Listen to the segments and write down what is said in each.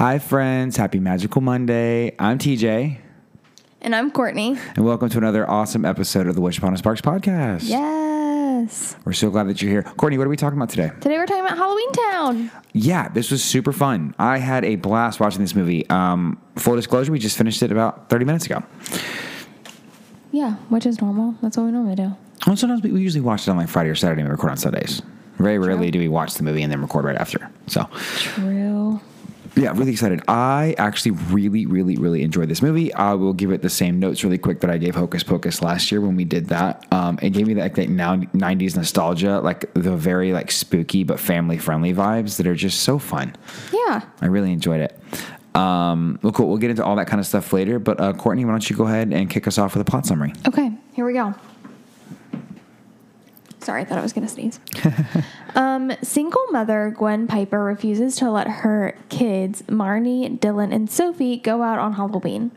Hi, friends. Happy Magical Monday. I'm TJ, And I'm Courtney. and welcome to another awesome episode of the Wish Upon a Sparks podcast. Yes. We're so glad that you're here. Courtney, what are we talking about today? Today we're talking about Halloween Town. Yeah, this was super fun. I had a blast watching this movie. Um, full disclosure, we just finished it about 30 minutes ago. Yeah, which is normal. That's what we normally do. Well, sometimes we, we usually watch it on like Friday or Saturday and we record on Sundays. Very rarely do we watch the movie and then record right after. So, True. Yeah, really excited. I actually really, really, really enjoyed this movie. I will give it the same notes really quick that I gave Hocus Pocus last year when we did that. Um, it gave me that, that now 90s nostalgia, like the very like spooky but family friendly vibes that are just so fun. Yeah. I really enjoyed it. Um, well, cool. We'll get into all that kind of stuff later. But uh, Courtney, why don't you go ahead and kick us off with a plot summary? Okay, here we go. Sorry, I thought I was going to sneeze. um, single mother Gwen Piper refuses to let her kids, Marnie, Dylan, and Sophie, go out on Halloween.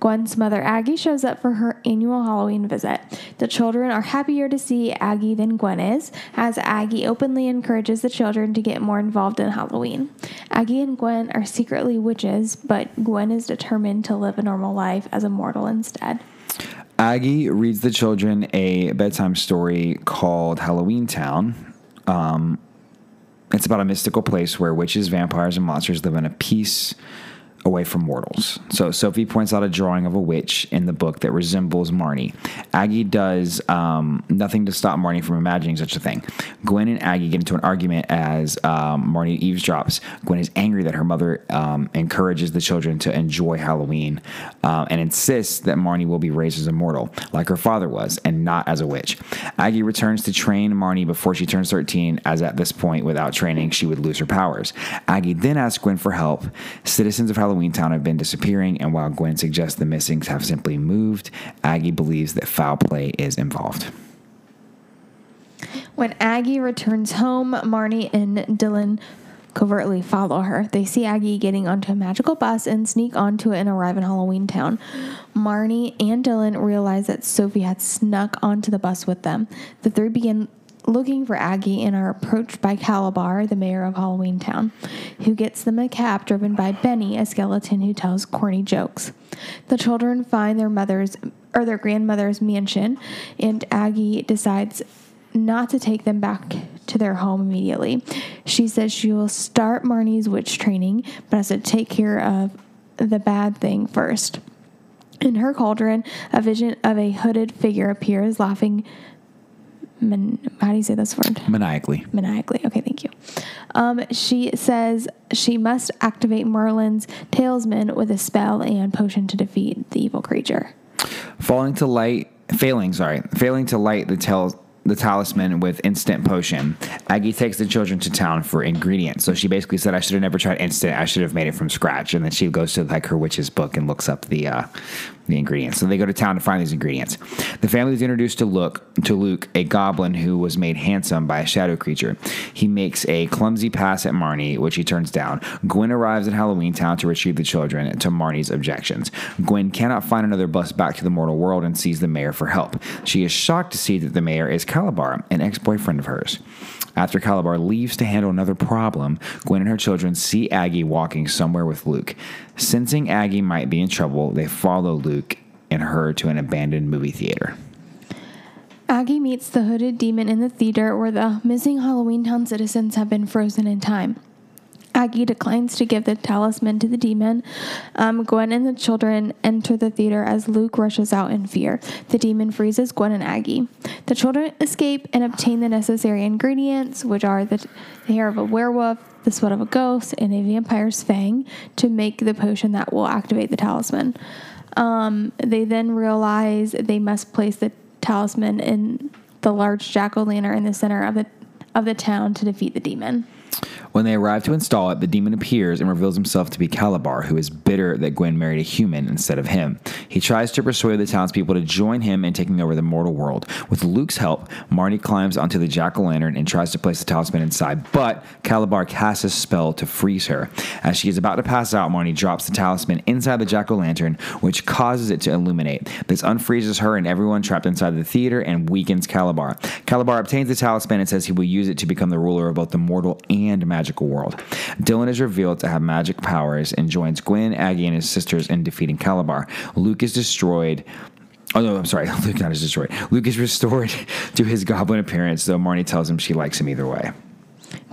Gwen's mother, Aggie, shows up for her annual Halloween visit. The children are happier to see Aggie than Gwen is, as Aggie openly encourages the children to get more involved in Halloween. Aggie and Gwen are secretly witches, but Gwen is determined to live a normal life as a mortal instead. Aggie reads the children a bedtime story called Halloween Town. Um, it's about a mystical place where witches, vampires, and monsters live in a peace away from mortals. So Sophie points out a drawing of a witch in the book that resembles Marnie. Aggie does um, nothing to stop Marnie from imagining such a thing. Gwen and Aggie get into an argument as um, Marnie eavesdrops. Gwen is angry that her mother um, encourages the children to enjoy Halloween uh, and insists that Marnie will be raised as a mortal, like her father was, and not as a witch. Aggie returns to train Marnie before she turns 13, as at this point, without training, she would lose her powers. Aggie then asks Gwen for help. Citizens of Halloween Town have been disappearing, and while Gwen suggests the missings have simply moved, Aggie believes that foul play is involved. When Aggie returns home, Marnie and Dylan covertly follow her. They see Aggie getting onto a magical bus and sneak onto it and arrive in Halloween Town. Marnie and Dylan realize that Sophie had snuck onto the bus with them. The three begin looking for Aggie and are approached by Kalabar, the mayor of Halloween Town, who gets them a cab driven by Benny, a skeleton who tells corny jokes. The children find their mother's or their grandmother's mansion, and Aggie decides not to take them back to their home immediately. She says she will start Marnie's witch training, but has to take care of the bad thing first. In her cauldron, a vision of a hooded figure appears, laughing. Man, how do you say this word? Maniacally. Maniacally. Okay, thank you. Um, she says she must activate Merlin's talisman with a spell and potion to defeat the evil creature. Falling to light, failing, sorry, failing to light the tel- the talisman with instant potion. Aggie takes the children to town for ingredients. So she basically said, "I should have never tried instant. I should have made it from scratch." And then she goes to like her witch's book and looks up the uh, the ingredients. So they go to town to find these ingredients. The family is introduced to Luke, to Luke, a goblin who was made handsome by a shadow creature. He makes a clumsy pass at Marnie, which he turns down. Gwen arrives at Halloween Town to retrieve the children to Marnie's objections. Gwen cannot find another bus back to the mortal world and sees the mayor for help. She is shocked to see that the mayor is Kalabar, an ex boyfriend of hers. After Kalabar leaves to handle another problem, Gwen and her children see Aggie walking somewhere with Luke. Sensing Aggie might be in trouble, they follow Luke and her to an abandoned movie theater. Aggie meets the hooded demon in the theater where the missing Halloween Town citizens have been frozen in time. Aggie declines to give the talisman to the demon. Um, Gwen and the children enter the theater as Luke rushes out in fear. The demon freezes Gwen and Aggie. The children escape and obtain the necessary ingredients, which are the, the hair of a werewolf, the sweat of a ghost, and a vampire's fang, to make the potion that will activate the talisman. Um, they then realize they must place the talisman in the large jack o' lantern in the center of the of the town to defeat the demon. When they arrive to install it, the demon appears and reveals himself to be Kalabar, who is bitter that Gwen married a human instead of him. He tries to persuade the townspeople to join him in taking over the mortal world. With Luke's help, Marnie climbs onto the jack o' lantern and tries to place the talisman inside, but Kalabar casts a spell to freeze her. As she is about to pass out, Marnie drops the talisman inside the jack o' lantern, which causes it to illuminate. This unfreezes her and everyone trapped inside the theater and weakens Kalabar. Kalabar obtains the talisman and says he will use it to become the ruler of both the mortal and magic magical world. Dylan is revealed to have magic powers and joins Gwen, Aggie, and his sisters in defeating Kalabar. Luke is destroyed. Oh no, I'm sorry. Luke not is destroyed. Luke is restored to his goblin appearance, though Marnie tells him she likes him either way.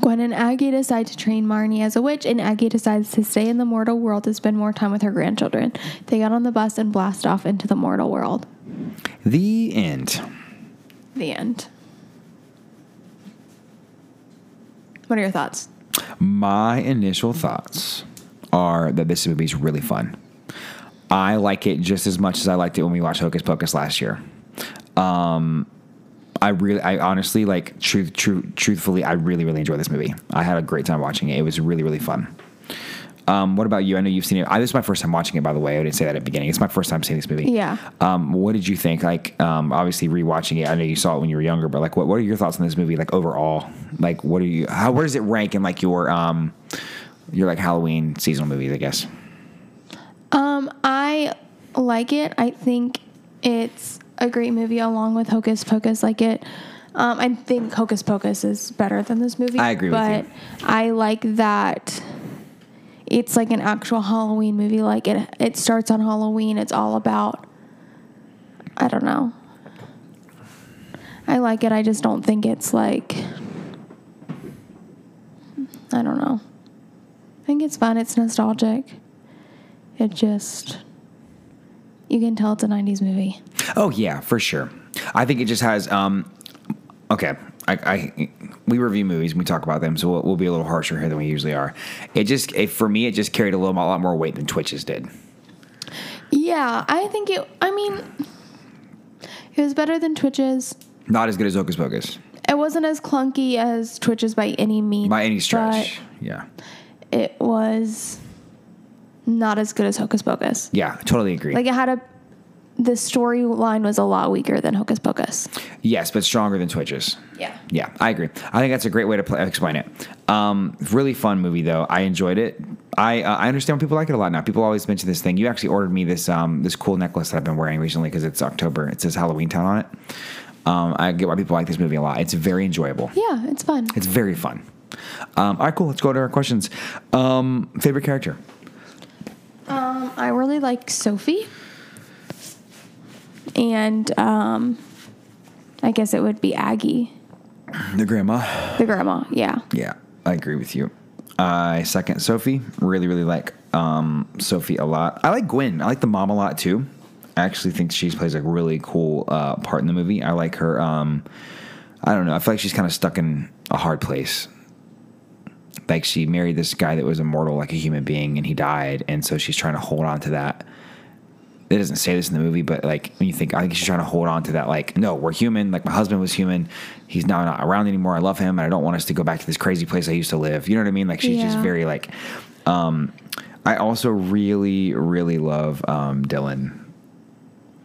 Gwen and Aggie decide to train Marnie as a witch, and Aggie decides to stay in the mortal world to spend more time with her grandchildren. They get on the bus and blast off into the mortal world. The end. The end. What are your thoughts? My initial thoughts are that this movie is really fun. I like it just as much as I liked it when we watched Hocus Pocus last year. Um, I really, I honestly, like, truth, true, truthfully, I really, really enjoyed this movie. I had a great time watching it. It was really, really fun. Um, what about you? I know you've seen it. I, this is my first time watching it, by the way. I didn't say that at the beginning. It's my first time seeing this movie. Yeah. Um, what did you think? Like, um, obviously rewatching it. I know you saw it when you were younger, but like, what, what are your thoughts on this movie? Like overall, like, what are you? How where does it rank in like your um, your like Halloween seasonal movies? I guess. Um, I like it. I think it's a great movie along with Hocus Pocus. Like it. Um, I think Hocus Pocus is better than this movie. I agree with but. I like that it's like an actual Halloween movie. Like it, it starts on Halloween. It's all about. I don't know. I like it. I just don't think it's like. I don't know. I think it's fun. It's nostalgic. It just. You can tell it's a 90s movie. Oh yeah, for sure. I think it just has. Um, okay, I, I we review movies and we talk about them, so we'll, we'll be a little harsher here than we usually are. It just it, for me, it just carried a little a lot more weight than Twitches did. Yeah, I think it. I mean, it was better than Twitches. Not as good as Hocus Pocus It wasn't as clunky as Twitches by any means. by any stretch. Yeah, it was not as good as Hocus Pocus. yeah, totally agree. Like it had a. The storyline was a lot weaker than Hocus Pocus. yes, but stronger than Twitches. Yeah. Yeah, I agree. I think that's a great way to play, explain it. Um, really fun movie though. I enjoyed it. I uh, I understand why people like it a lot now. People always mention this thing. You actually ordered me this um this cool necklace that I've been wearing recently because it's October. It says Halloween Town on it. Um, I get why people like this movie a lot. It's very enjoyable. Yeah, it's fun. It's very fun. Um, all right, cool. Let's go to our questions. Um, favorite character? Um, I really like Sophie. And um, I guess it would be Aggie, The grandma. the grandma. Yeah. Yeah, I agree with you. I second Sophie. Really, really like um, Sophie a lot. I like Gwen. I like the mom a lot too. I actually think she plays a really cool uh, part in the movie. I like her. Um, I don't know. I feel like she's kind of stuck in a hard place. Like she married this guy that was immortal, like a human being, and he died, and so she's trying to hold on to that. It doesn't say this in the movie, but like when you think, I think she's trying to hold on to that. Like, no, we're human. Like my husband was human. He's now not around anymore. I love him, and I don't want us to go back to this crazy place I used to live. You know what I mean? Like she's just very like. Um, I also really, really love um, Dylan.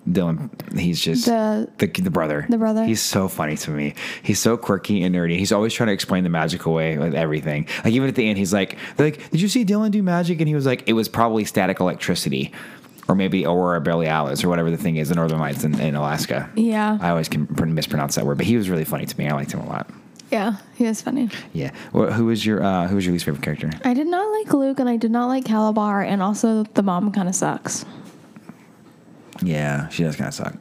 Dylan, he's just The- the the brother. The brother. He's so funny to me. He's so quirky and nerdy. He's always trying to explain the magic away with everything. Like even at the end, he's like, they're like, "Did you see Dylan do magic?" And he was like, "It was probably static electricity, or maybe aurora borealis, or whatever the thing is, the northern lights in, in Alaska." Yeah. I always can mispronounce that word, but he was really funny to me. I liked him a lot. Yeah. He was funny. Yeah. Well, who was your uh, who was your least favorite character? I did not like Luke and I did not like Kalabar, and also the mom kind of sucks. Yeah, she does kind of suck.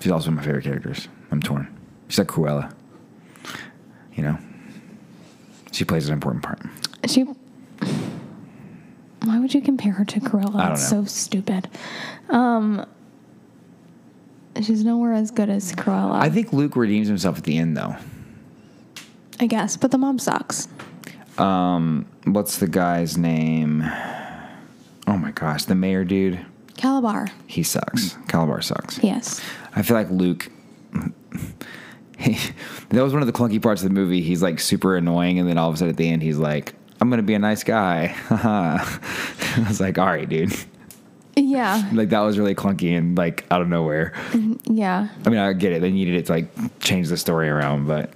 She's also one of my favorite characters. I'm torn. She's like Cruella. You know, she plays an important part. She. Why would you compare her to Cruella? I don't It's know. so stupid. Um, she's nowhere as good as Cruella. I think Luke redeems himself at the end, though. I guess, but the mom sucks. Um, what's the guy's name? Oh my gosh, the mayor dude. Kalabar. He sucks. Kalabar sucks. Yes. I feel like Luke. He, that was one of the clunky parts of the movie. He's like super annoying, and then all of a sudden at the end, he's like, "I'm gonna be a nice guy." I was like, "All right, dude." Yeah. Like that was really clunky and like out of nowhere. Yeah. I mean, I get it. They needed it to like change the story around, but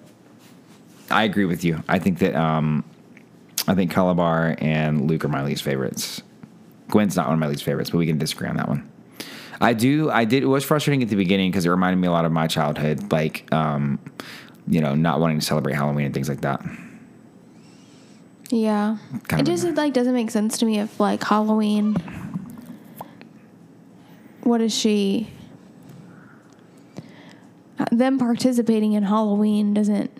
I agree with you. I think that um, I think Kalabar and Luke are my least favorites. Gwen's not one of my least favorites, but we can disagree on that one. I do. I did. It was frustrating at the beginning because it reminded me a lot of my childhood. Like, um, you know, not wanting to celebrate Halloween and things like that. Yeah. Kind it just like doesn't make sense to me if like Halloween what is she them participating in Halloween doesn't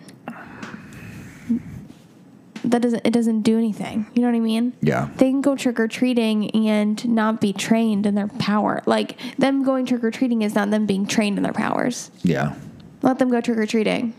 that doesn't it doesn't do anything. You know what I mean? Yeah. They can go trick or treating and not be trained in their power. Like them going trick or treating is not them being trained in their powers. Yeah. Let them go trick or treating.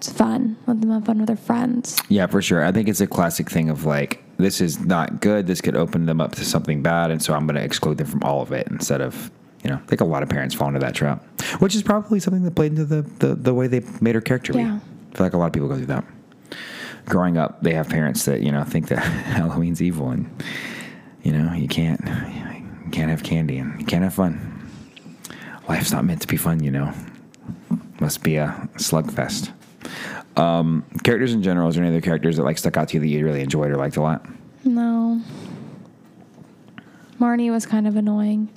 It's fun. Let them have fun with their friends. Yeah, for sure. I think it's a classic thing of like, this is not good. This could open them up to something bad. And so I'm going to exclude them from all of it instead of, you know, I think a lot of parents fall into that trap, which is probably something that played into the, the, the way they made her character be. Yeah. I feel like a lot of people go through that. Growing up, they have parents that, you know, think that Halloween's evil and, you know, you can't, you can't have candy and you can't have fun. Life's not meant to be fun, you know. Must be a slugfest. Um, characters in general, is there any other characters that like stuck out to you that you really enjoyed or liked a lot? No. Marnie was kind of annoying.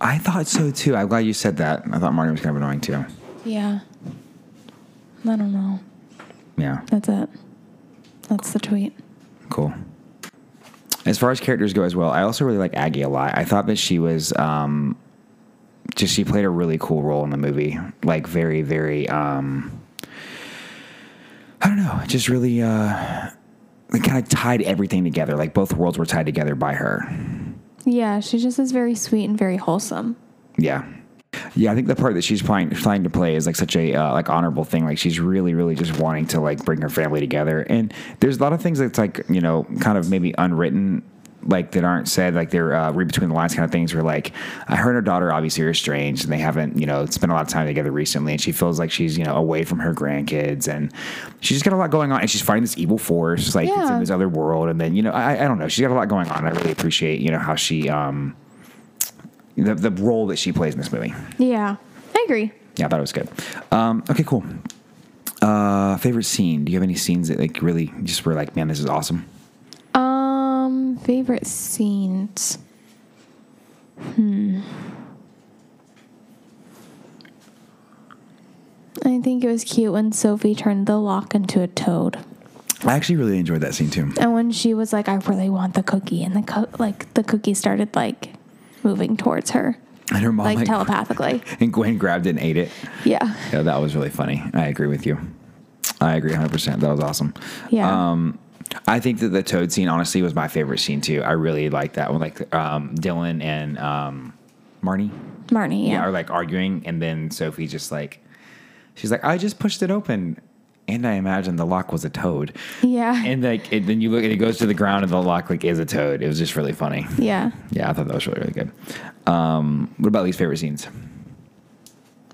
I thought so too. I'm glad you said that. I thought Marnie was kind of annoying too. Yeah. I don't know. Yeah, That's it. That's the tweet. cool. As far as characters go as well, I also really like Aggie a lot. I thought that she was um, just she played a really cool role in the movie. Like very, very um, I don't know, It just really uh it kind of tied everything together. Like both worlds were tied together by her. Yeah, she just is very sweet and very wholesome. Yeah. Yeah, I think the part that she's playing, trying to play is like such a uh, like honorable thing. Like she's really, really just wanting to like bring her family together. And there's a lot of things that's like you know kind of maybe unwritten, like that aren't said. Like they're uh, read between the lines kind of things. Where like uh, her and her daughter obviously are estranged, and they haven't you know spent a lot of time together recently. And she feels like she's you know away from her grandkids, and she's just got a lot going on. And she's fighting this evil force like it's in this other world. And then you know I, I don't know. She's got a lot going on. I really appreciate you know how she um the the role that she plays in this movie. Yeah, I agree. Yeah, I thought it was good. Um, okay, cool. Uh, favorite scene? Do you have any scenes that like really just were like, man, this is awesome? Favorite scenes. Hmm. I think it was cute when Sophie turned the lock into a toad. I actually really enjoyed that scene too. And when she was like, I really want the cookie, and the co- like the cookie started like moving towards her, And her mom like like, telepathically. and Gwen grabbed it and ate it. Yeah. Yeah, that was really funny. I agree with you. I agree 100%. That was awesome. Yeah. Um, I think that the Toad scene honestly was my favorite scene too. I really like that one. Like um, Dylan and um, Marnie Marnie, yeah. yeah. are like arguing, and then Sophie just like, she's like, I just pushed it open, and I imagine the lock was a toad. Yeah. And like, it, then you look and it goes to the ground, and the lock like is a toad. It was just really funny. yeah. Yeah, I thought that was really really good. Um, what about least favorite scenes?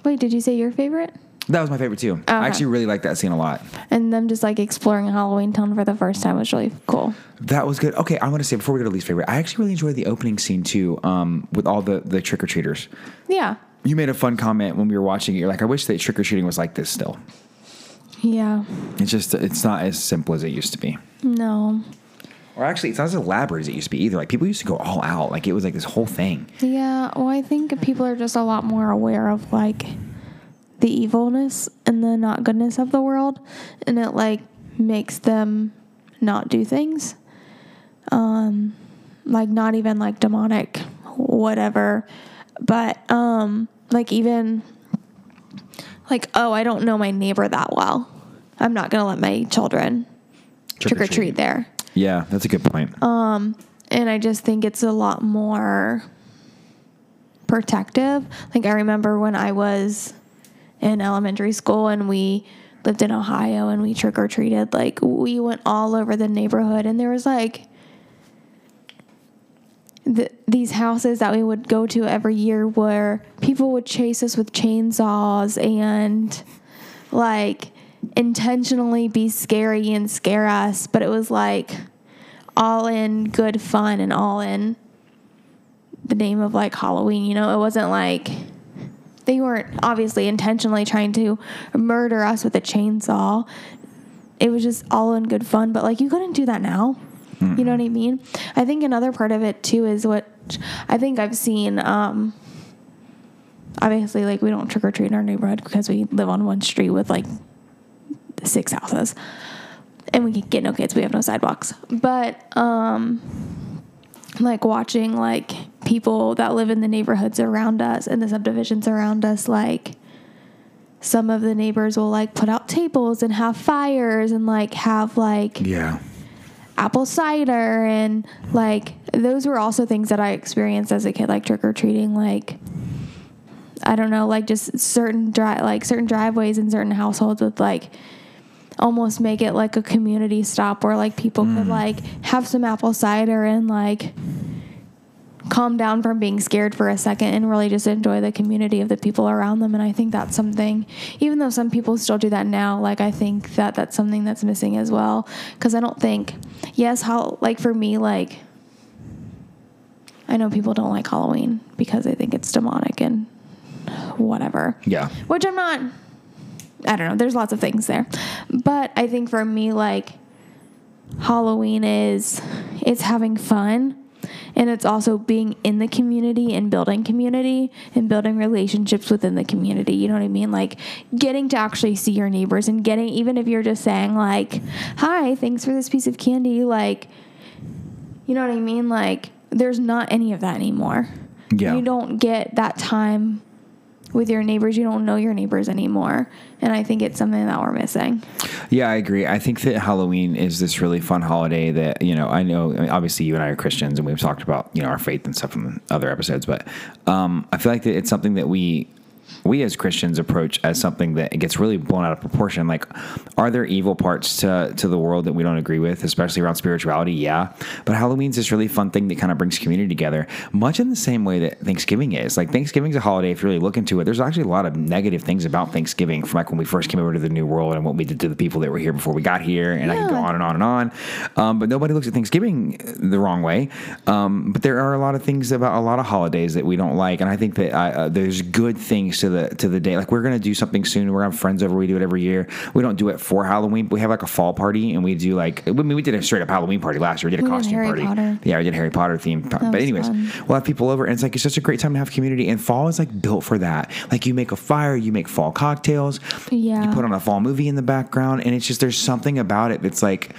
Wait, did you say your favorite? That was my favorite too. Okay. I actually really liked that scene a lot. And them just like exploring Halloween Town for the first time was really cool. That was good. Okay, I want to say before we go to least favorite, I actually really enjoyed the opening scene too, um, with all the the trick or treaters. Yeah. You made a fun comment when we were watching it. You're like, I wish that trick or treating was like this still. Yeah. It's just it's not as simple as it used to be. No. Or actually, it's not as elaborate as it used to be either. Like people used to go all out. Like it was like this whole thing. Yeah. Well, I think people are just a lot more aware of like the evilness and the not goodness of the world, and it like makes them not do things. Um, like not even like demonic, whatever, but um, like even like oh, I don't know my neighbor that well. I'm not gonna let my children trick or treat there. Yeah, that's a good point. And I just think it's a lot more protective. Like I remember when I was in elementary school and we lived in Ohio and we trick or treated, like we went all over the neighborhood and there was like th- these houses that we would go to every year where people would chase us with chainsaws and like intentionally be scary and scare us, but it was like all in good fun and all in the name of like Halloween. You know, it wasn't like they weren't obviously intentionally trying to murder us with a chainsaw. It was just all in good fun, but like you couldn't do that now. You know what I mean? I think another part of it too is what I think I've seen um obviously, like we don't trick or treat in our neighborhood because we live on one street with like six houses, and we can get no kids. We have no sidewalks, but um, like watching like people that live in the neighborhoods around us and the subdivisions around us, like some of the neighbors will like put out tables and have fires and like have like Yeah. apple cider and like those were also things that I experienced as a kid, like trick or treating, like I don't know, like just certain dri- like certain driveways in certain households with like almost make it like a community stop where like people could mm. like have some apple cider and like calm down from being scared for a second and really just enjoy the community of the people around them and i think that's something even though some people still do that now like i think that that's something that's missing as well because i don't think yes how like for me like i know people don't like halloween because they think it's demonic and whatever Yeah. which I'm not. I don't know. There's lots of things there, but I think for me, like Halloween is it's having fun, and it's also being in the community and building community and building relationships within the community. You know what I mean? Like getting to actually see your neighbors and getting even if you're just saying like, "Hi, thanks for this piece of candy," like, you know what I mean? Like, there's not any of that anymore. Yeah. You don't get that time with your neighbors. You don't know your neighbors anymore. And I think it's something that we're missing. Yeah, I agree. I think that Halloween is this really fun holiday that, you know, I know, I mean, obviously you and I are Christians and we've talked about, you know, our faith and stuff in other episodes, but um, I feel like that it's something that we, we as Christians approach as something that gets really blown out of proportion. Like, are there evil parts to, to the world that we don't agree with, especially around spirituality? Yeah. But Halloween's this really fun thing that kind of brings community together, much in the same way that Thanksgiving is. Like, Thanksgiving's a holiday, if you really look into it, there's actually a lot of negative things about Thanksgiving from like when we first came over to the New World and what we did to the people that were here before we got here. And I can go on and on and on. Um, but nobody looks at Thanksgiving the wrong way. Um, but there are a lot of things about a lot of holidays that we don't like, and I think that I, uh, there's good things to the to the day. Like we're gonna do something soon. We're gonna have friends over. We do it every year. We don't do it for Halloween. But we have like a fall party, and we do like I mean we did a straight up Halloween party last year. We did a We did costume Harry party. Potter. Yeah, we did Harry Potter theme. But anyways, fun. we'll have people over, and it's like it's just a great time to have community. And fall is like built for that. Like you make a fire, you make fall cocktails. Yeah. You put on a fall movie in the background, and it's just there's something about it that's like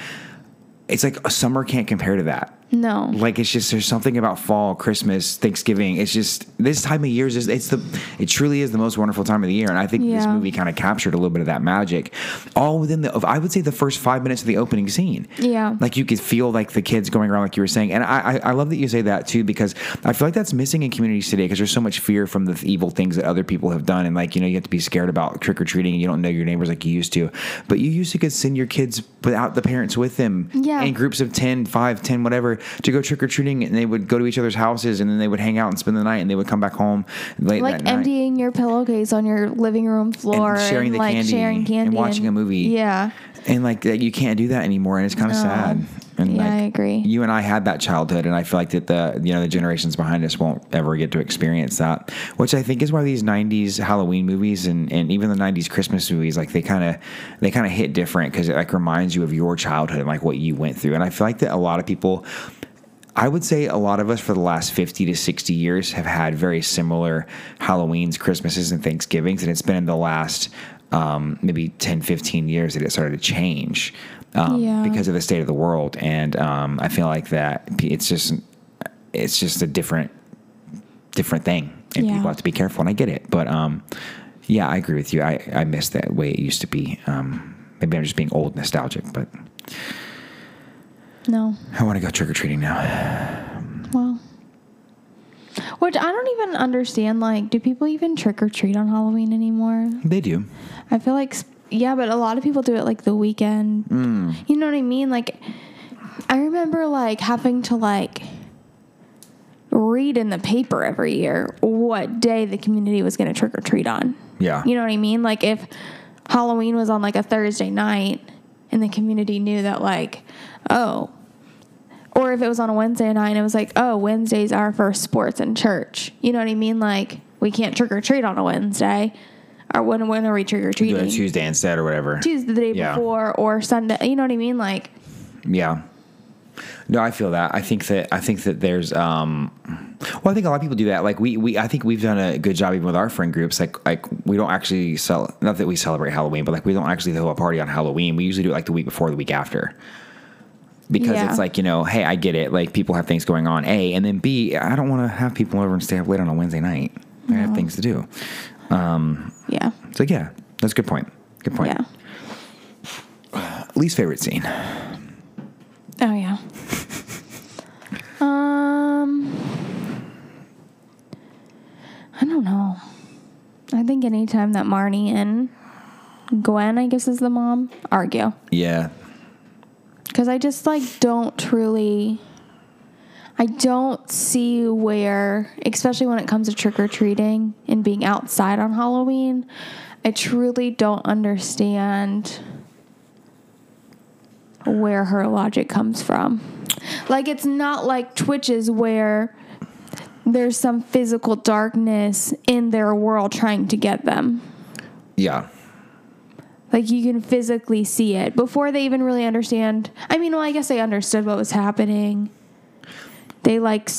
it's like a summer can't compare to that. No. Like it's just there's something about fall, Christmas, Thanksgiving. It's just this time of year is just, it's the it truly is the most wonderful time of the year, and I think this movie kind of captured a little bit of that magic, all within the I would say the first five minutes of the opening scene. Yeah. like you could feel like the kids going around like you were saying, and I I, I love that you say that too because I feel like that's missing in communities today because there's so much fear from the evil things that other people have done, and like you know you have to be scared about trick or treating, and you don't know your neighbors like you used to, but you used to could send your kids without the parents with them, Yeah. in groups of 10, 5, 10, whatever, to go trick or treating, and they would go to each other's houses, and then they would hang out and spend the night, and they would come back home late like that night. emptying your pillowcase on your living room floor and, sharing the like candy sharing candy and watching a movie. Yeah. And like that, you can't do that anymore, and it's kind of No. sad. And Yeah, like, I agree. You and I had that childhood, and I feel like that the you know the generations behind us won't ever get to experience that. Which I think is why these '90s Halloween movies and, and even the '90s Christmas movies, like they kind of they kind of hit different because it like reminds you of your childhood and like what you went through. And I feel like that a lot of people. I would say a lot of us for the last 50 to 60 years have had very similar Halloweens, Christmases, and Thanksgivings. And it's been in the last um, maybe 10, 15 years that it started to change um, Yeah. because of the state of the world. And um, I feel like that it's just, it's just a different, different thing. And Yeah. people have to be careful. And I get it. But um, yeah, I agree with you. I, I miss that way it used to be. Um, maybe I'm just being old nostalgic, but No. I want to go trick or treating now. Well. Which I don't even understand. Like, do people even trick or treat on Halloween anymore? They do. I feel like, yeah, but a lot of people do it like the weekend. Mm. You know what I mean? Like, I remember like having to like read in the paper every year what day the community was going to trick or treat on. Yeah. You know what I mean? Like, if Halloween was on like a Thursday night and the community knew that, like, oh, or if it was on a Wednesday night and it was like, oh, Wednesdays are for sports and church. You know what I mean? Like, we can't trick or treat on a Wednesday. Or when, when are we trick or treating? Tuesday instead or whatever. Tuesday the day Yeah. before or Sunday. You know what I mean? Like, Yeah. No, I feel that. I think that I think that there's um well I think a lot of people do that. Like we we I think we've done a good job even with our friend groups. Like like we don't actually sell not that we celebrate Halloween, but like we don't actually throw a party on Halloween. We usually do it like the week before, the week after. Because Yeah. it's like, you know, hey, I get it. Like people have things going on. A and then B, I don't want to have people over and stay up late on a Wednesday night. I have things to do. Yeah. So yeah, that's a good point. Good point. Yeah. Least favorite scene. Oh yeah. um I don't know. I think anytime that Marnie and Gwen, I guess is the mom, argue. Yeah. Cuz I just like don't truly I don't see where especially when it comes to trick or treating and being outside on Halloween, I truly don't understand where her logic comes from. Like it's not like Twitches where there's some physical darkness in their world trying to get them. Yeah. Like you can physically see it before they even really understand. I mean, well, I guess they understood what was happening. They like,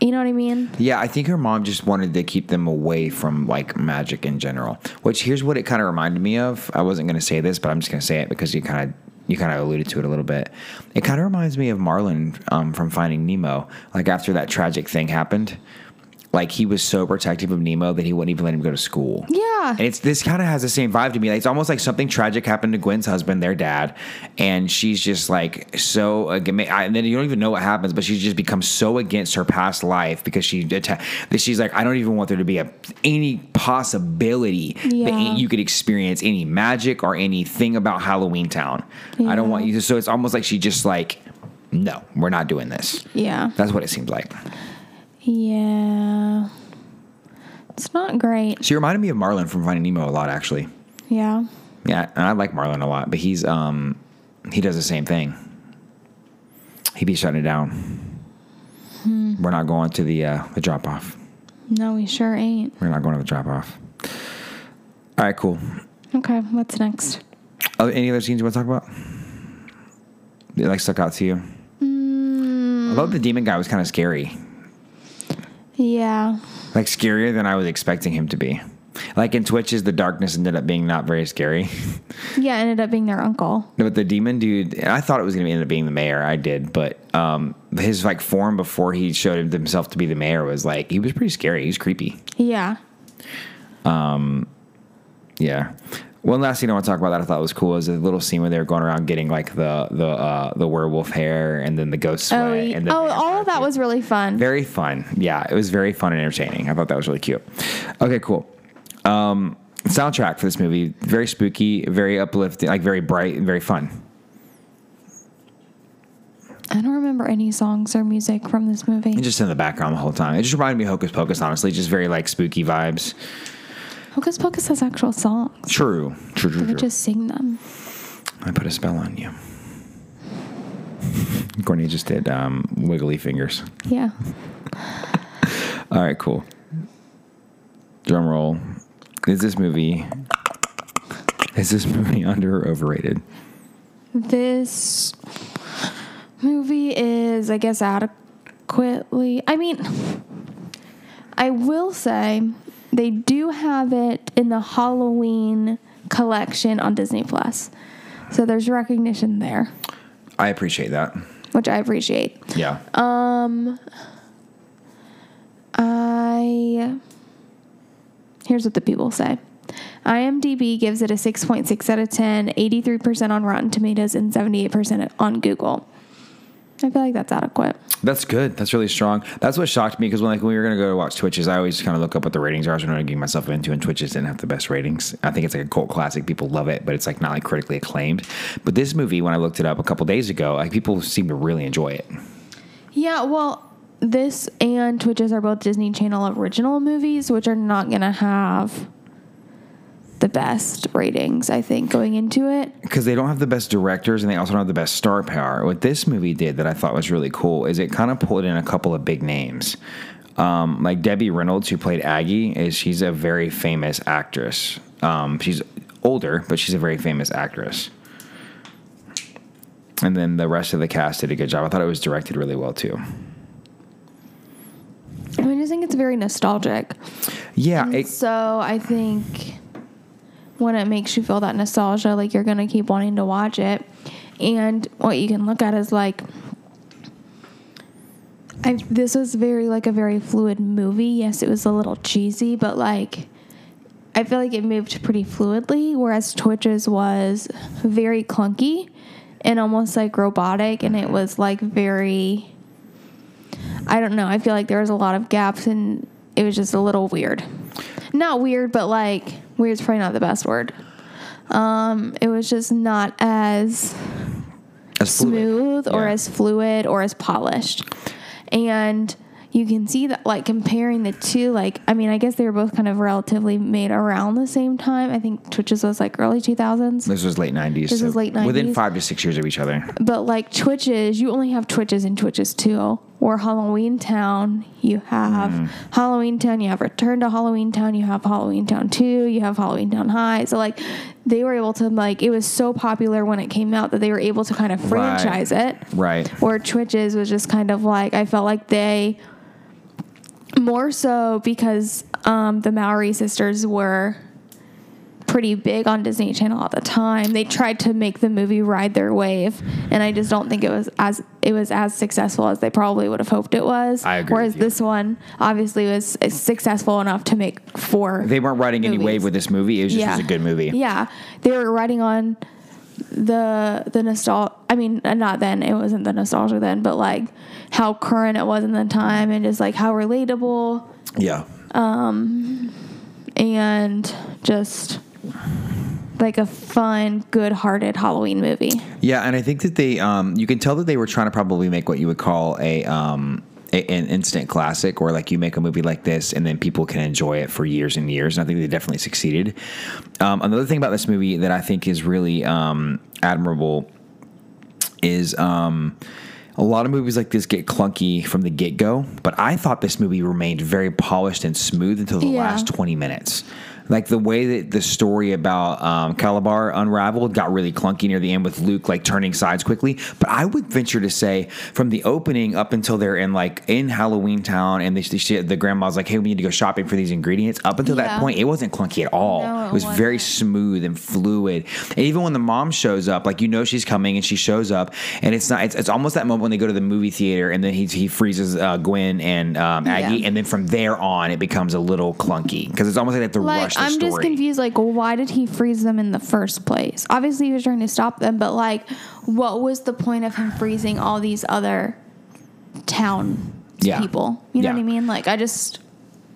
you know what I mean? Yeah, I think her mom just wanted to keep them away from like magic in general. Which here's what it kind of reminded me of. I wasn't going to say this, but I'm just going to say it because you kind of you kind of alluded to it a little bit. It kind of reminds me of Marlin um, from Finding Nemo. Like after that tragic thing happened, like he was so protective of Nemo that he wouldn't even let him go to school. Yeah. And it's this kind of has the same vibe to me. Like, it's almost like something tragic happened to Gwen's husband, their dad, and she's just like so. And then you don't even know what happens, but she's just become so against her past life because she that she's like, I don't even want there to be a any possibility that Yeah. any- you could experience any magic or anything about Halloween Town. I don't want you. to So it's almost like she just like, no, we're not doing this. Yeah. That's what it seems like. Yeah. It's not great. She reminded me of Marlin from Finding Nemo a lot, actually. Yeah. Yeah, and I like Marlin a lot, but he's um he does the same thing. He be shutting it down. We're not going to the uh, the drop off. No, we sure ain't. We're not going to the drop off. All right, cool. Okay, what's next? Oh, any other scenes you want to talk about? That like stuck out to you? I thought the demon guy was kind of scary, Yeah. like scarier than I was expecting him to be. Like in Twitches, the darkness ended up being not very scary. Yeah, ended up being their uncle. No, but the demon dude, I thought it was going to end up being the mayor. I did, but um, his like form before he showed himself to be the mayor was like he was pretty scary. He was creepy. Yeah. Um. Yeah. One last thing I want to talk about that I thought was cool is a little scene where they were going around getting like the the uh, the werewolf hair and then the ghost sweat Oh, and the oh, all of that was really fun. very fun. Yeah, it was very fun and entertaining. I thought that was really cute. Okay, cool. Um, soundtrack for this movie very spooky, very uplifting, like very bright and very fun. I don't remember any songs or music from this movie. And just in the background the whole time. It just reminded me of Hocus Pocus, honestly. Just very like spooky vibes. Hocus Pocus has actual songs. True. True, true, We true. just sing them. I put a spell on you. Courtney just did um, wiggly fingers. Yeah. All right, cool. Drum roll. Is this movie is this movie under or overrated? This movie is, I guess, adequately. I mean, I will say they do have it in the Halloween collection on Disney Plus. So there's recognition there, I appreciate that. which I appreciate. Yeah. Um I here's what the people say. IMDb gives it a 6.6 out of 10, 83% on Rotten Tomatoes, and 78% on Google. I feel like that's adequate. That's good. That's really strong. That's what shocked me because when like when we were gonna go to watch Twitches, I always kind of look up what the ratings are. So I'm getting myself into, and Twitches didn't have the best ratings. I think it's like a cult classic. People love it, but it's like not like critically acclaimed. But this movie, when I looked it up a couple days ago, like people seem to really enjoy it. Yeah, well, this and Twitches are both Disney Channel original movies, which are not going to have the best ratings, I think, going into it. because they don't have the best directors and they also don't have the best star power. What this movie did that I thought was really cool is it kind of pulled in a couple of big names. Um, like Debbie Reynolds, who played Aggie, is she's a very famous actress. Um, she's older, but she's a very famous actress. and then the rest of the cast did a good job. I thought it was directed really well too. I mean, I just think it's very nostalgic. Yeah, it, So I think when it makes you feel that nostalgia, like you're gonna keep wanting to watch it. And what you can look at is like, I this was very like a very fluid movie. Yes, it was a little cheesy, but like. I feel like it moved pretty fluidly, whereas Twitches was very clunky and almost like robotic, and it mm-hmm. was like very. I don't know. I feel like there was a lot of gaps, and it was just a little weird. Not weird, but like weird's probably not the best word. Um, it was just not as as smooth or Yeah. as fluid or as polished. And you can see that, like, comparing the two, like, I mean, I guess they were both kind of relatively made around the same time. I think Twitches was like early 2000s. This was late nineties. This was late 90s Within five to six years of each other. But like Twitches, you only have Twitches and Twitches 2. Or Halloween Town, you have Mm-hmm. Halloween Town, you have Return to Halloween Town, you have Halloween Town 2, you have Halloween Town High. So like they were able to like it was so popular when it came out that they were able to kind of Right. franchise it. Right. Where Twitches was just kind of like I felt like they more so because um, the Mowry sisters were pretty big on Disney Channel at the time. They tried to make the movie ride their wave, and I just don't think it was as it was as successful as they probably would have hoped it was. I agree Whereas this one obviously was successful enough to make four. They weren't riding any wave with this movie. It was just Yeah. was a good movie. Yeah, they were riding on the the nostalgia. I mean, uh, not then. It wasn't the nostalgia then, but like how current it was in the time, and just like how relatable Yeah. Um, and just like a fun, good-hearted Halloween movie. Yeah, and I think that they, um, you can tell that they were trying to probably make what you would call a, um, a an instant classic, or like you make a movie like this and then people can enjoy it for years and years. And I think they definitely succeeded. Um, another thing about this movie that I think is really um, admirable is um, a lot of movies like this get clunky from the get go, but I thought this movie remained very polished and smooth until the Yeah. last 20 minutes. Like the way that the story about um, Kalabar unraveled got really clunky near the end with Luke like turning sides quickly. But I would venture to say from the opening up until they're in like in Halloween Town and they, she, the grandma's like, hey, we need to go shopping for these ingredients. Up until that point, it wasn't clunky at all. No, it it was very wasn't. smooth and fluid. And even when the mom shows up, like you know she's coming and she shows up, and it's not. It's, it's almost that moment when they go to the movie theater and then he he freezes uh, Gwen and um, Aggie, Yeah. and then from there on it becomes a little clunky because it's almost like they have to Like rush I'm story. just confused. Like, why did he freeze them in the first place? Obviously, he was trying to stop them, but like, what was the point of him freezing all these other town Yeah. people? You know Yeah. what I mean? Like, I just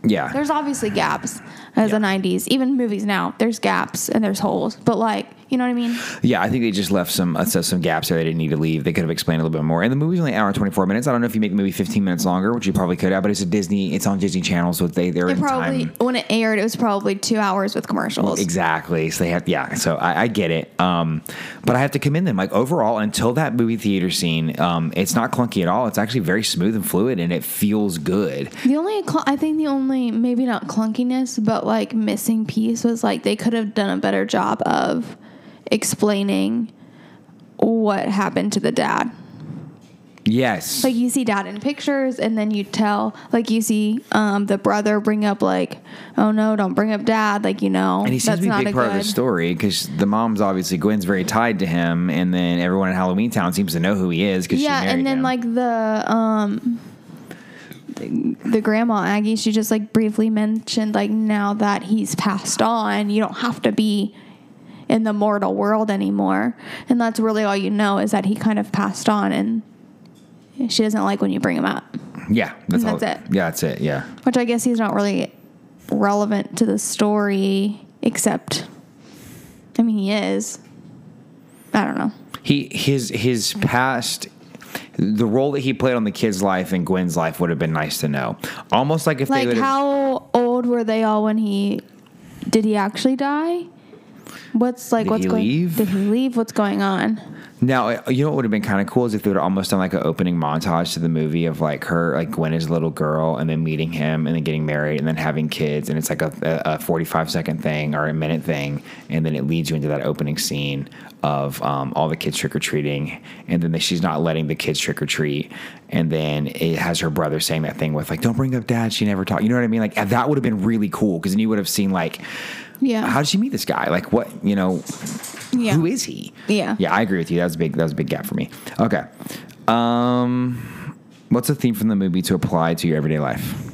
Yeah, there's obviously gaps as the 90s even movies now there's gaps and there's holes but like you know what i mean Yeah, I think they just left some uh, some gaps there they didn't need to leave. They could have explained a little bit more. And the movie's only an hour and twenty four minutes. I don't know if you make the movie fifteen minutes longer, which you probably could have, but it's a Disney. It's on Disney Channel, so they they're it in probably time. when it aired it was probably two hours with commercials Exactly. So they have, yeah. So I, I get it. Um, but I have to commend them. Like overall, until that movie theater scene, um, it's not clunky at all. It's actually very smooth and fluid, and it feels good. the only cl- i think the only maybe not clunkiness but like missing piece was like they could have done a better job of explaining what happened to the dad Yes. like you see dad in pictures and then you tell like you see um, the brother bring up like oh no don't bring up dad like you know and he seems to be a big part of the story because the mom's obviously Gwen's very tied to him, and then everyone in Halloween Town seems to know who he is because yeah and then him. like the um the, the grandma aggie she just like briefly mentioned like now that he's passed on you don't have to be in the mortal world anymore and that's really all you know is that he kind of passed on and she doesn't like when you bring him up yeah, that's, that's it. Yeah, that's it. Yeah. which i guess he's not really relevant to the story except i mean he is i don't know he his his past the role that he played on the kid's life and Gwen's life would have been nice to know. Almost like if they Like how old were they all when he did he actually die? What's like Did what's he going leave? Did he leave? What's going on? Now, uh, you know what would have been kind of cool is if they would have almost done like an opening montage to the movie of like her, like Gwen as a little girl, and then meeting him, and then getting married, and then having kids, and it's like a, a, a forty-five second thing or a minute thing, and then it leads you into that opening scene of um, all the kids trick or treating, and then she's not letting the kids trick or treat, and then it has her brother saying that thing with like, "Don't bring up dad." She never talked. You know what I mean? Like that would have been really cool because then you would have seen like, Yeah. how did she meet this guy? Like what? You know, yeah. who is he? Yeah. Yeah, I agree with you. That was a big. That was a big gap for me. Okay. Um, what's a theme from the movie to apply to your everyday life?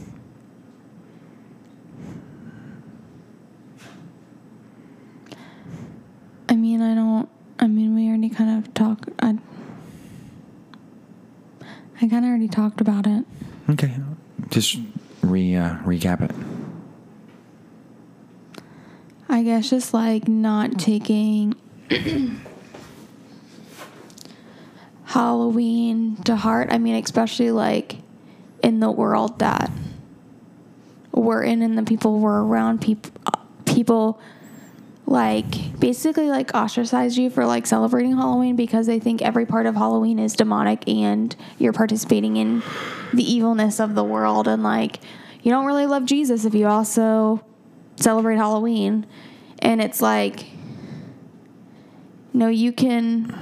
I mean, I don't. I mean, we already kind of talked. I. I kind of already talked about it. Okay, just re uh, recap it. I guess just like not taking Halloween to heart. I mean, especially like in the world that we're in and the people we're around, people, people like basically like ostracize you for like celebrating Halloween because they think every part of Halloween is demonic and you're participating in the evilness of the world and like you don't really love Jesus if you also celebrate Halloween. And it's like no, you can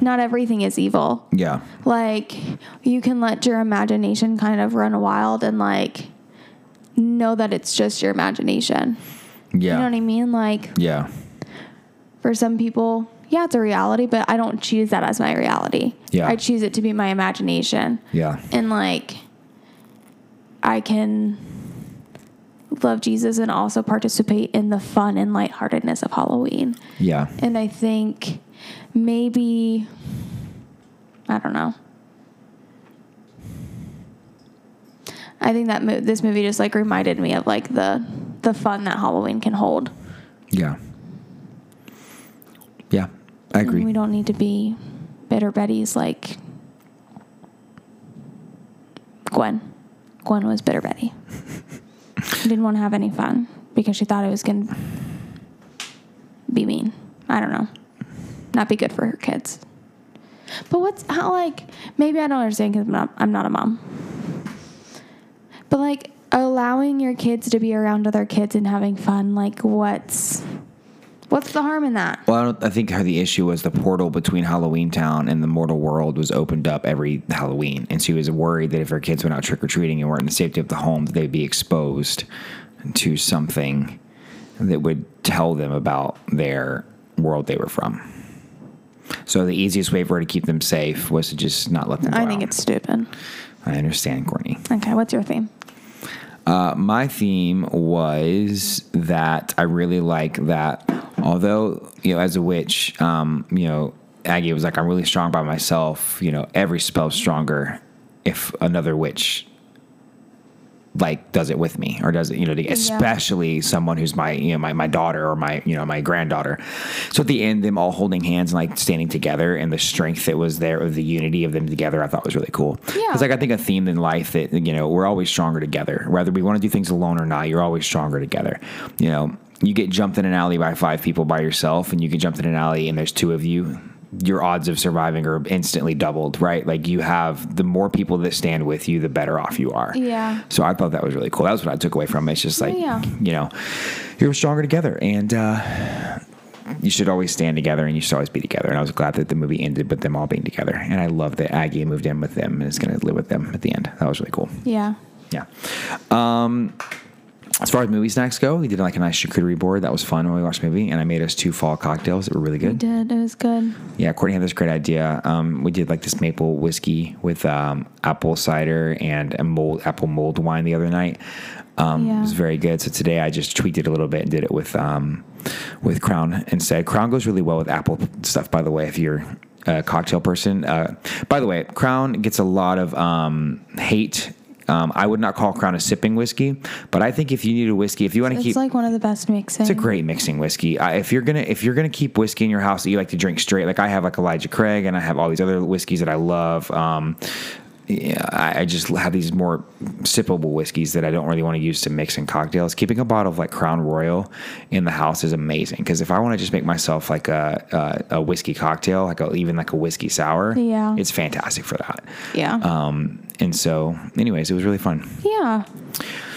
not everything is evil. Yeah, Like you can let your imagination kind of run wild and like know that it's just your imagination. yeah, You know what I mean? Like yeah, for some people, yeah, it's a reality, but I don't choose that as my reality. Yeah. I choose it to be my imagination. yeah, And like I can love Jesus and also participate in the fun and lightheartedness of Halloween. yeah, And I think maybe I don't know. I think that mo- this movie just like reminded me of like the the fun that Halloween can hold. yeah, yeah. I And agree. we don't need to be bitter Betty's like Gwen. Gwen was bitter Betty. Didn't want to have any fun because she thought it was going to be mean. I don't know. Not be good for her kids. But what's how like maybe I don't understand because I'm not, I'm not a mom. But like allowing your kids to be around other kids and having fun, like what's what's the harm in that? Well, I, I think the issue was the portal between Halloweentown and the mortal world was opened up every Halloween, and she was worried that if her kids went out trick or treating and weren't in the safety of the home, that they'd be exposed to something that would tell them about their world they were from. So the easiest way for her to keep them safe was to just not let them. Go I think out. it's stupid. I understand, Courtney. Okay, what's your theme? Uh, my theme was that I really like that. Although you know, as a witch, um, you know, Aggie was like, "I'm really strong by myself." You know, every spell's stronger if another witch like does it with me or does it you know to, especially someone who's my you know my, my daughter or my you know my granddaughter so at the end them all holding hands and like standing together and the strength that was there of the unity of them together i thought was really cool Yeah. it's like i think a theme in life that you know we're always stronger together whether we want to do things alone or not you're always stronger together you know you get jumped in an alley by five people by yourself and you get jumped in an alley and there's two of you your odds of surviving are instantly doubled right like you have the more people that stand with you the better off you are Yeah. so I thought that was really cool. That was what I took away from it. It's just like, Yeah. you know, you're stronger together and uh, you should always stand together and you should always be together. And I was glad that the movie ended with them all being together. And I love that Aggie moved in with them and is going to live with them at the end. That was really cool. Yeah. Yeah. Um, as far as movie snacks go, we did like a nice charcuterie board. That was fun when we watched the movie. And I made us two fall cocktails that were really good. We did. It was good. Yeah, Courtney had this great idea. Um, we did like this maple whiskey with um, apple cider and a mold apple mold wine the other night. Um, Yeah. It was very good. So today I just tweaked it a little bit and did it with um, with Crown instead. Crown goes really well with apple stuff, by the way. If you're a cocktail person, uh, by the way, Crown gets a lot of um, hate. Um, I would not call Crown a sipping whiskey, but I think if you need a whiskey, if you want to keep, It's like one of the best mixing. it's a great mixing whiskey. I, if you're gonna if you're gonna keep whiskey in your house that you like to drink straight, like I have like Elijah Craig and I have all these other whiskeys that I love. Um, yeah, I, just have these more sippable whiskeys that I don't really want to use to mix in cocktails. Keeping a bottle of like Crown Royal in the house is amazing because if I want to just make myself like a, a a whiskey cocktail, like a, even like a whiskey sour, Yeah. it's fantastic for that. Yeah. Um, and so, anyways, it was really fun. yeah.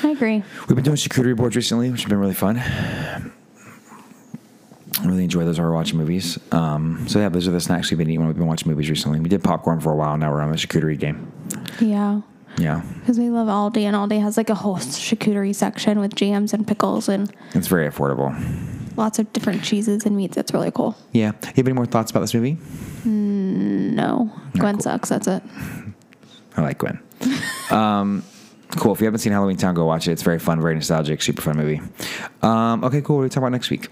I agree. We've been doing charcuterie boards recently, which has been really fun. I really enjoy those horror watching movies. Um, so yeah, those are the snacks we've been eating when we've been watching movies recently. We did popcorn for a while. Now we're on the charcuterie game. Yeah. Yeah, Because we love Aldi, and Aldi has like a whole charcuterie section with jams and pickles and it's very affordable. lots of different cheeses and meats. It's really cool. Yeah. You have any more thoughts about this movie? No, Gwen cool. sucks. That's it. I like Gwen. um, cool. If you haven't seen Halloweentown, go watch it. It's very fun, very nostalgic, super fun movie. Um, okay, cool. What are we talking about next week?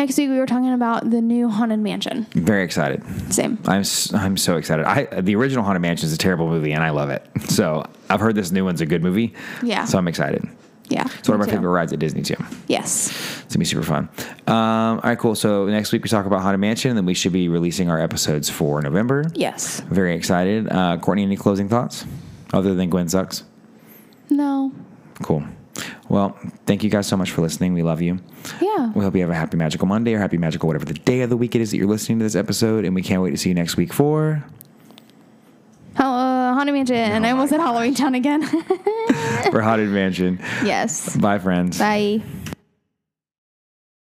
Next week we were talking about the new haunted mansion. Very excited. Same. I'm I'm so excited. I the original Haunted Mansion is a terrible movie, and I love it. So I've heard this new one's a good movie. Yeah. So I'm excited. Yeah. It's one of my too. favorite rides at Disney too. Yes. It's gonna be super fun. Um, all right, cool. So next week we talk about Haunted Mansion, and then we should be releasing our episodes for November. Yes. Very excited. Uh, Courtney, any closing thoughts other than Gwen sucks? No. Cool. Well, thank you guys so much for listening. We love you. Yeah. We hope you have a happy magical Monday or happy magical whatever the day of the week it is that you're listening to this episode, and we can't wait to see you next week for Hell, uh, haunted mansion. and I almost said Halloweentown again. for Haunted Mansion. yes. Bye, friends. Bye.